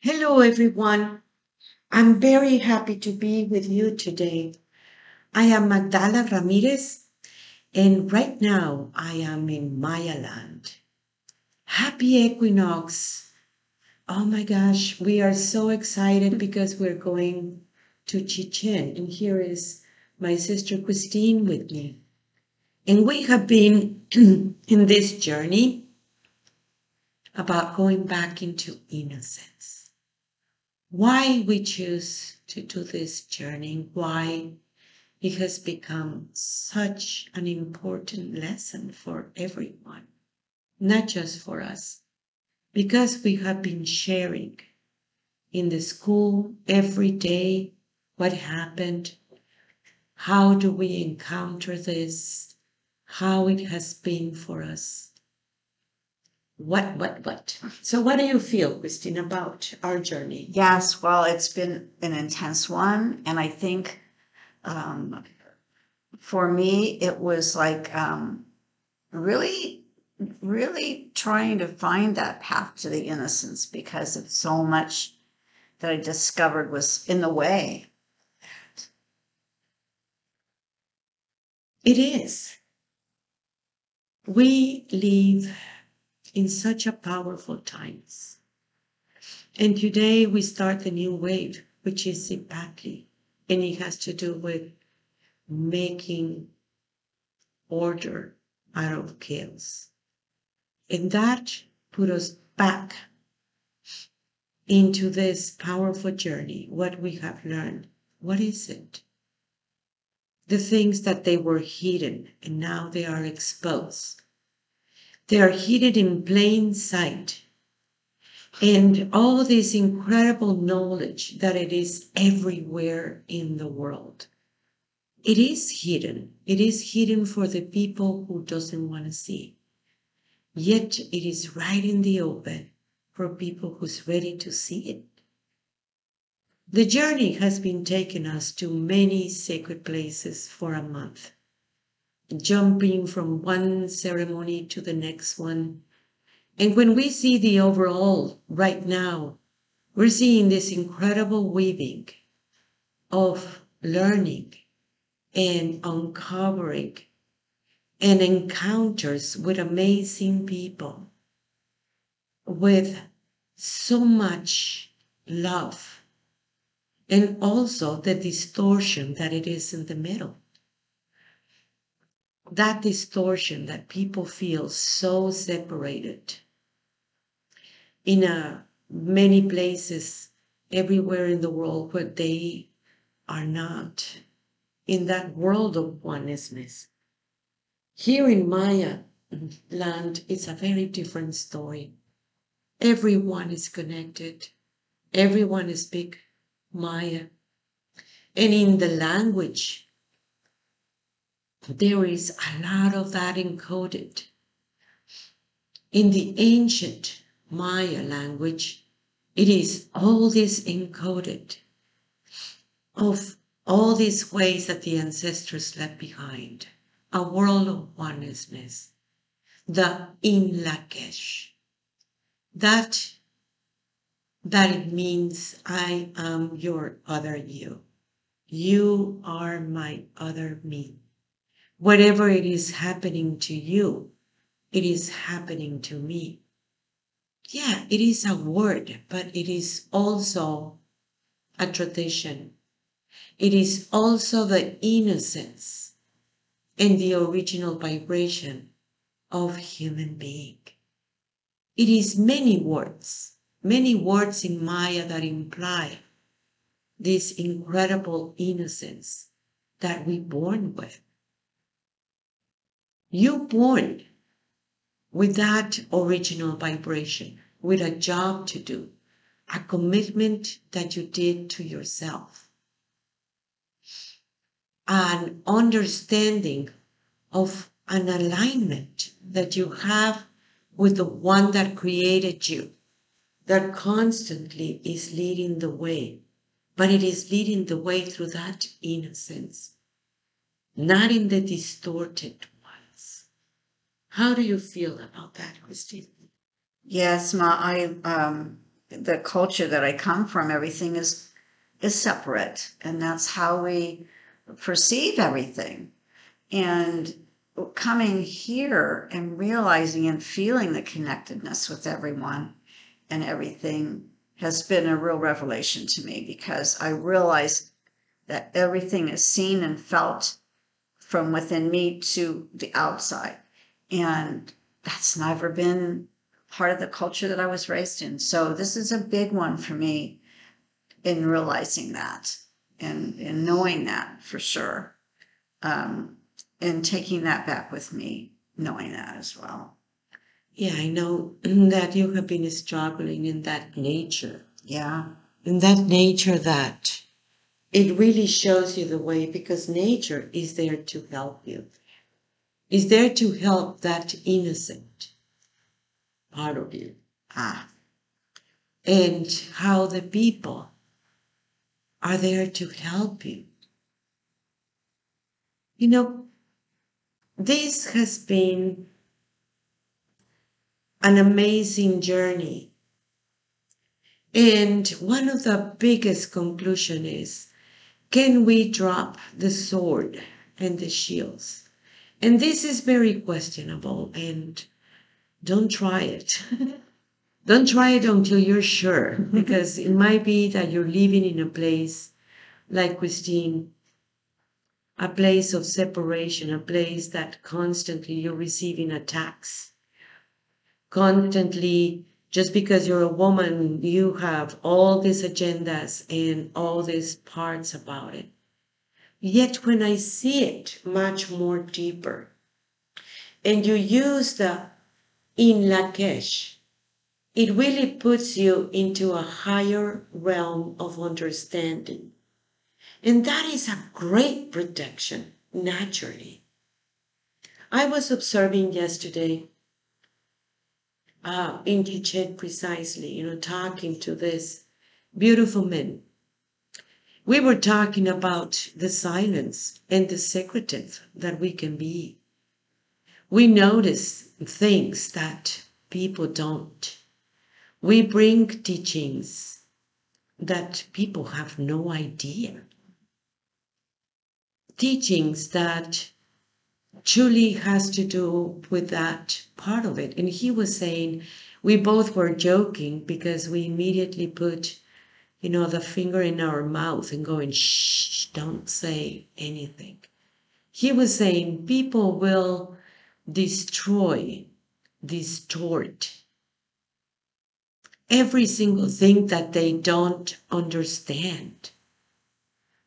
Hello, everyone. I'm very happy to be with you today. I am Magdala Ramirez, and right now I am in Maya land. Happy equinox! Oh my gosh, we are so excited because we're going to Chichen, and here is my sister Christine with me. And we have been in this journey about going back into innocence. Why we choose to do this journey, why it has become such an important lesson for everyone, not just for us, because we have been sharing in the school every day what happened, how do we encounter this, how it has been for us. What, what, what? So, what do you feel, Christine, about our journey? Yes, well, it's been an intense one. And I think um, for me, it was like um, really, really trying to find that path to the innocence because of so much that I discovered was in the way. It is. We live in such a powerful times. And today we start a new wave, which is Cipactli, and it has to do with making order out of chaos. And that put us back into this powerful journey, what we have learned. What is it? The things that they were hidden and now they are exposed. They are hidden in plain sight. And all this incredible knowledge that it is everywhere in the world. It is hidden. It is hidden for the people who doesn't want to see. Yet it is right in the open for people who's ready to see it. The journey has been taking us to many sacred places for a month, jumping from one ceremony to the next one. And when we see the overall right now, we're seeing this incredible weaving of learning and uncovering and encounters with amazing people with so much love and also the distortion that it is in the middle. That distortion that people feel so separated. In a, many places, everywhere in the world where they are not in that world of oneness. Here in Maya land, it's a very different story. Everyone is connected. Everyone speaks Maya. And in the language, there is a lot of that encoded. In the ancient Maya language, it is all this encoded of all these ways that the ancestors left behind, a world of oneness, the In Lakesh. That that it means I am your other you. You are my other me. Whatever it is happening to you, it is happening to me. Yeah, it is a word, but it is also a tradition. It is also the innocence and the original vibration of human being. It is many words many words in Maya that imply this incredible innocence that we born with. You born with that original vibration, with a job to do, a commitment that you did to yourself, an understanding of an alignment that you have with the one that created you that constantly is leading the way, but it is leading the way through that innocence, not in the distorted. How do you feel about that, Christine? Yes, Ma, I um, the culture that I come from, everything is is separate, and that's how we perceive everything. And coming here and realizing and feeling the connectedness with everyone and everything has been a real revelation to me because I realize that everything is seen and felt from within me to the outside. And that's never been part of the culture that I was raised in. So this is a big one for me in realizing that and, and knowing that for sure. Um, and taking that back with me, knowing that as well. Yeah, I know that you have been struggling in that nature. Yeah. In that nature that it really shows you the way because nature is there to help you. Is there to help that innocent part of you. Ah. And how the people are there to help you. You know, this has been an amazing journey. And one of the biggest conclusion is, can we drop the sword and the shields? And this is very questionable and don't try it. don't try it until you're sure, because it might be that you're living in a place like Christine, a place of separation, a place that constantly you're receiving attacks. Constantly, just because you're a woman, you have all these agendas and all these parts about it. Yet when I see it much more deeper, and you use the in Lakesh, it really puts you into a higher realm of understanding. And that is a great protection, naturally. I was observing yesterday uh, in Gichet precisely, you know, talking to this beautiful men. We were talking about the silence and the secretive that we can be we notice things that people don't. We bring teachings that people have no idea. Teachings that truly has to do with that part of it. And he was saying, we both were joking because we immediately put, you know, the finger in our mouth and going, shh, don't say anything. He was saying people will destroy, distort every single thing that they don't understand.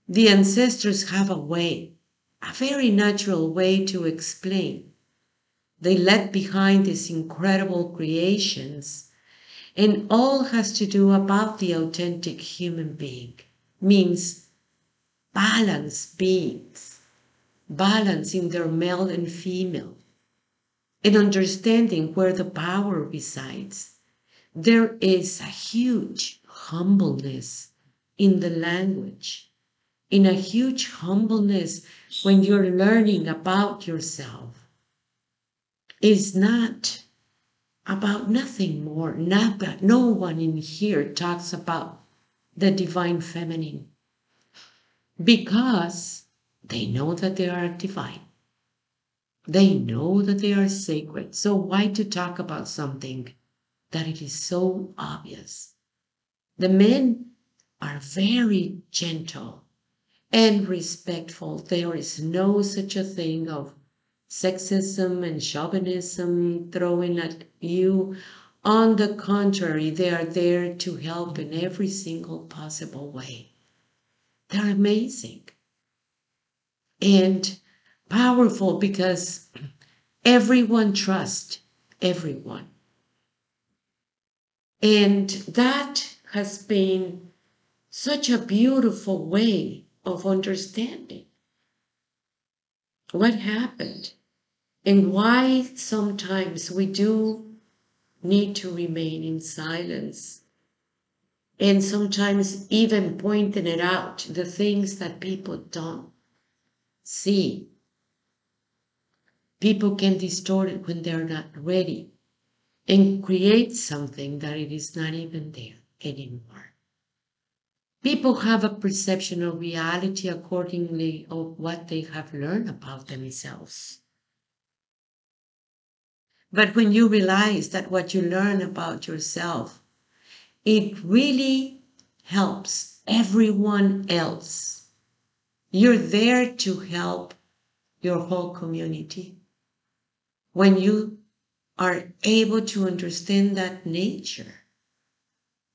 The ancestors have a way, a very natural way to explain. They left behind these incredible creations, and all has to do about the authentic human being, means balance beings, balance in their male and female, and understanding where the power resides. There is a huge humbleness in the language, in a huge humbleness when you're learning about yourself. is not about nothing more. Not, no one in here talks about the divine feminine because they know that they are divine. They know that they are sacred. So why to talk about something that it is so obvious? The men are very gentle and respectful. There is no such a thing of sexism and chauvinism throwing at you. On the contrary, they are there to help in every single possible way. They're amazing. And powerful because everyone trusts everyone. And that has been such a beautiful way of understanding what happened and why sometimes we do need to remain in silence and sometimes even pointing it out the things that people don't see people can distort it when they're not ready and create something that it is not even there. anymore. People have a perception of reality accordingly of what they have learned about themselves. But when you realize that what you learn about yourself, it really helps everyone else. You're there to help your whole community. When you are able to understand that nature,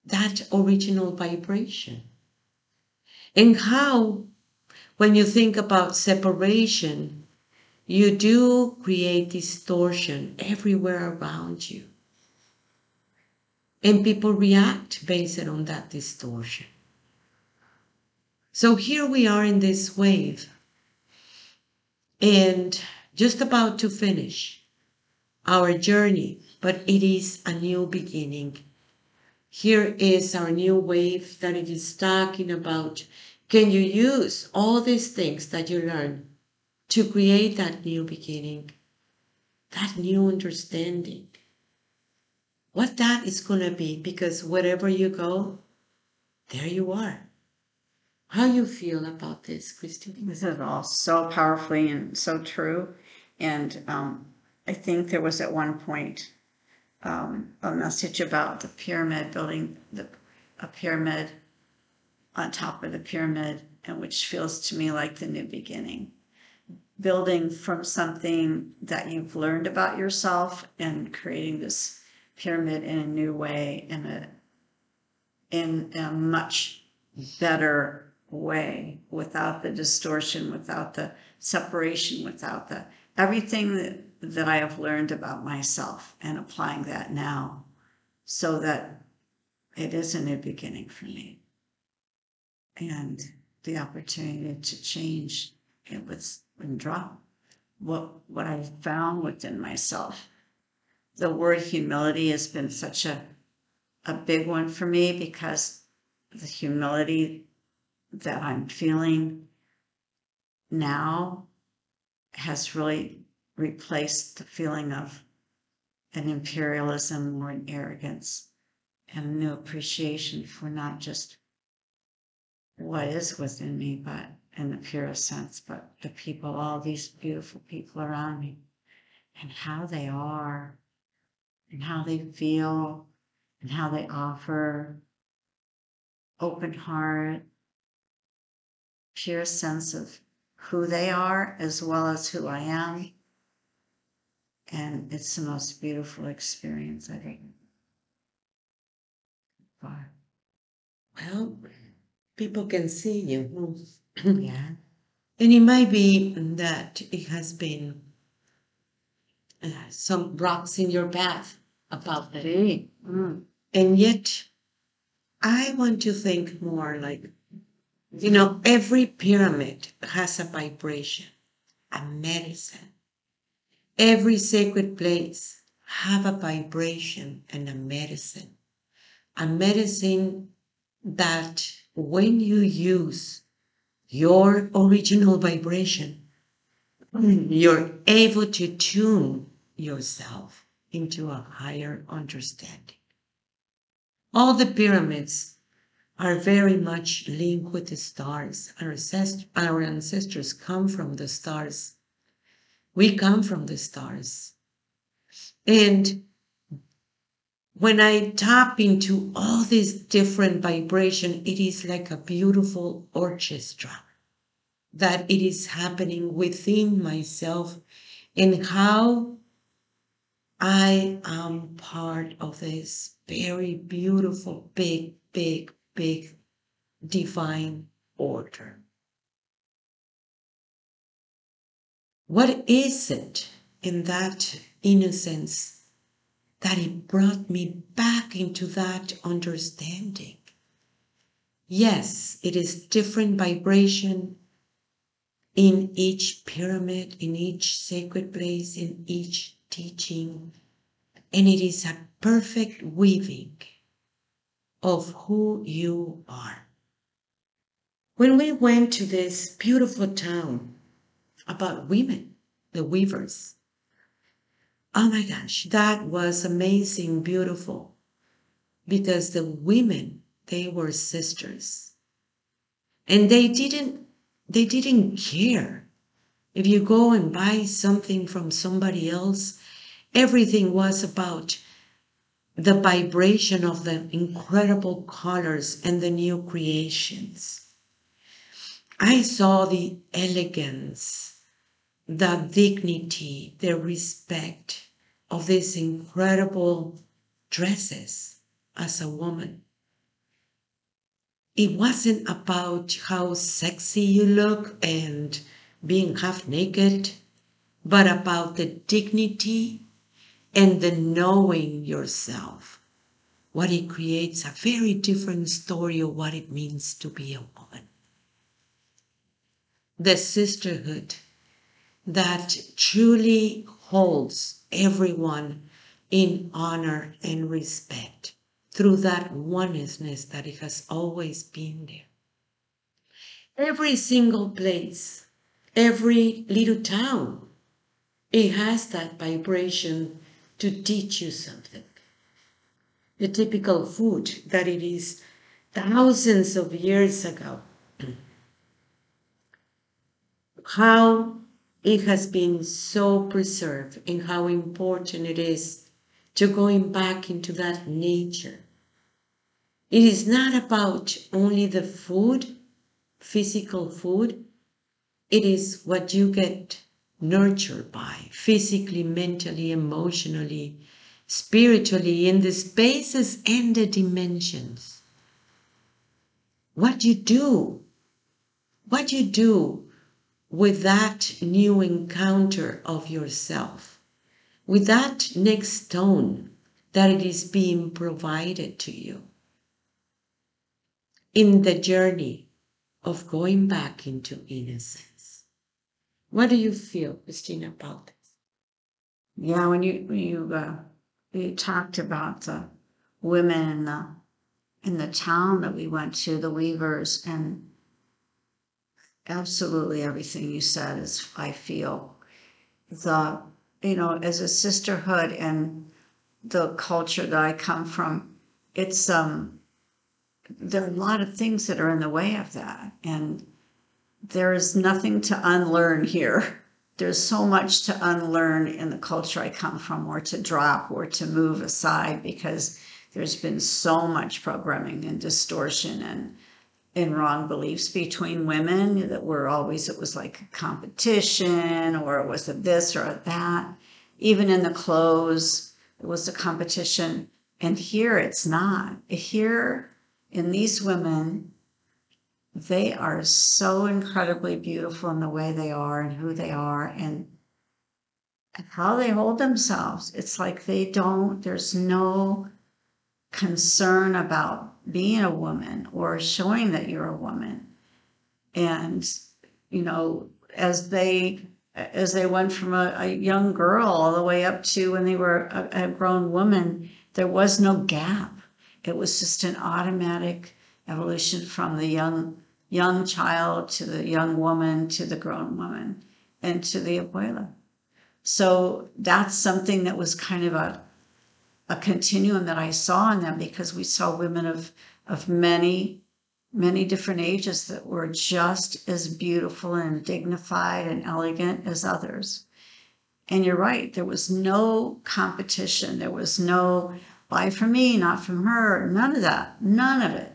that original vibration, and how, when you think about separation, you do create distortion everywhere around you. And people react based on that distortion. So here we are in this wave and just about to finish our journey, but it is a new beginning. Here is our new wave that it is talking about. Can you use all these things that you learn to create that new beginning, that new understanding? What that is going to be, because wherever you go, there you are. How you feel about this, Christine? This is all so powerfully and so true. And um, I think there was at one point um, a message about the pyramid building the a pyramid on top of the pyramid, and which feels to me like the new beginning. Building from something that you've learned about yourself and creating this pyramid in a new way, in a in a much better way without the distortion, without the separation, without the everything that, that I have learned about myself and applying that now so that it is a new beginning for me. And the opportunity to change it was drop what what I found within myself. The word humility has been such a a big one for me because the humility that I'm feeling now has really replaced the feeling of an imperialism or an arrogance and a new appreciation for not just what is within me, but in the purest sense, but the people, all these beautiful people around me, and how they are, and how they feel, and how they offer open heart, pure sense of who they are as well as who I am. And it's the most beautiful experience I've ever far. Well, people can see you. Yeah. And it might be that it has been uh, some rocks in your path about that. Mm. And yet, I want to think more like you know, every pyramid has a vibration, a medicine. Every sacred place have a vibration and a medicine. A medicine that when you use your original vibration, you're able to tune yourself into a higher understanding. All the pyramids are very much linked with the stars. Our, ancest- our ancestors come from the stars. We come from the stars. And when I tap into all these different vibration, it is like a beautiful orchestra that it is happening within myself and how I am part of this very beautiful, big, big big divine order. What is it in that innocence that it brought me back into that understanding? Yes, it is different vibration in each pyramid, in each sacred place, in each teaching, and it is a perfect weaving of who you are. When we went to this beautiful town about women, the weavers, oh my gosh, that was amazing, beautiful. because the women, they were sisters. And they didn't they didn't care. If you go and buy something from somebody else, everything was about the vibration of the incredible colors and the new creations. I saw the elegance, the dignity, the respect of these incredible dresses as a woman. It wasn't about how sexy you look and being half naked, but about the dignity and the knowing yourself. What it creates a very different story of what it means to be a woman. The sisterhood that truly holds everyone in honor and respect through that oneness that it has always been there. Every single place, every little town, it has that vibration to teach you something. The typical food that it is thousands of years ago. how it has been so preserved and how important it is to going back into that nature. It is not about only the food, physical food. It is what you get nurtured by physically, mentally, emotionally, spiritually, in the spaces and the dimensions. What you do, what you do with that new encounter of yourself, with that next stone that it is being provided to you in the journey of going back into innocence. What do you feel, Christina, about this? Yeah, when you when you uh, you talked about the women in the in the town that we went to, the Weavers, and absolutely everything you said is I feel the you know as a sisterhood and the culture that I come from, it's um there are a lot of things that are in the way of that and there is nothing to unlearn here. There's so much to unlearn in the culture I come from, or to drop, or to move aside, because there's been so much programming and distortion and and wrong beliefs between women that were always it was like a competition or it was a this or a that. Even in the clothes, it was a competition. And here it's not. Here in these women, they are so incredibly beautiful in the way they are and who they are and how they hold themselves. It's like they don't, there's no concern about being a woman or showing that you're a woman. And, you know, as they, as they went from a, a young girl all the way up to when they were a, a grown woman, there was no gap. It was just an automatic evolution from the young young child to the young woman to the grown woman and to the abuela. So that's something that was kind of a a continuum that I saw in them because we saw women of of many many different ages that were just as beautiful and dignified and elegant as others. And you're right, there was no competition. There was no buy from me, not from her, none of that, none of it.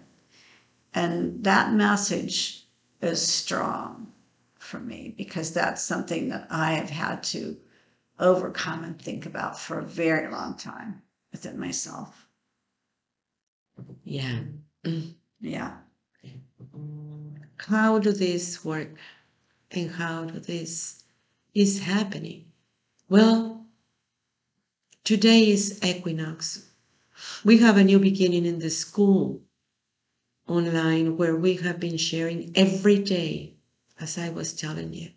And that message is strong for me because that's something that I have had to overcome and think about for a very long time within myself. Yeah. Yeah. How do this work and how do this is happening? Well, today is equinox. We have a new beginning in the school online where we have been sharing every day, as I was telling you.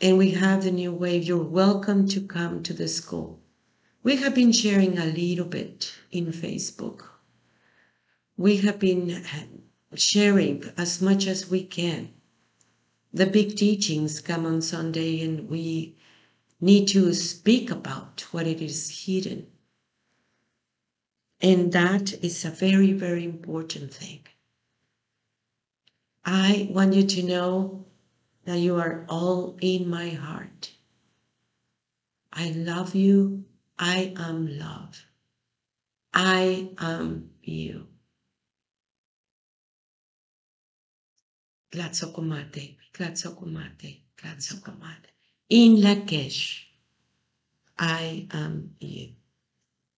And we have the new wave. You're welcome to come to the school. We have been sharing a little bit in Facebook. We have been uh, sharing as much as we can. The big teachings come on Sunday, and we need to speak about what it is hidden And that is a very, very important thing. I want you to know that you are all in my heart. I love you. I am love. I am you. Tlazohcamati, Tlazohcamati, Tlazohcamati. In Lakesh, I am you.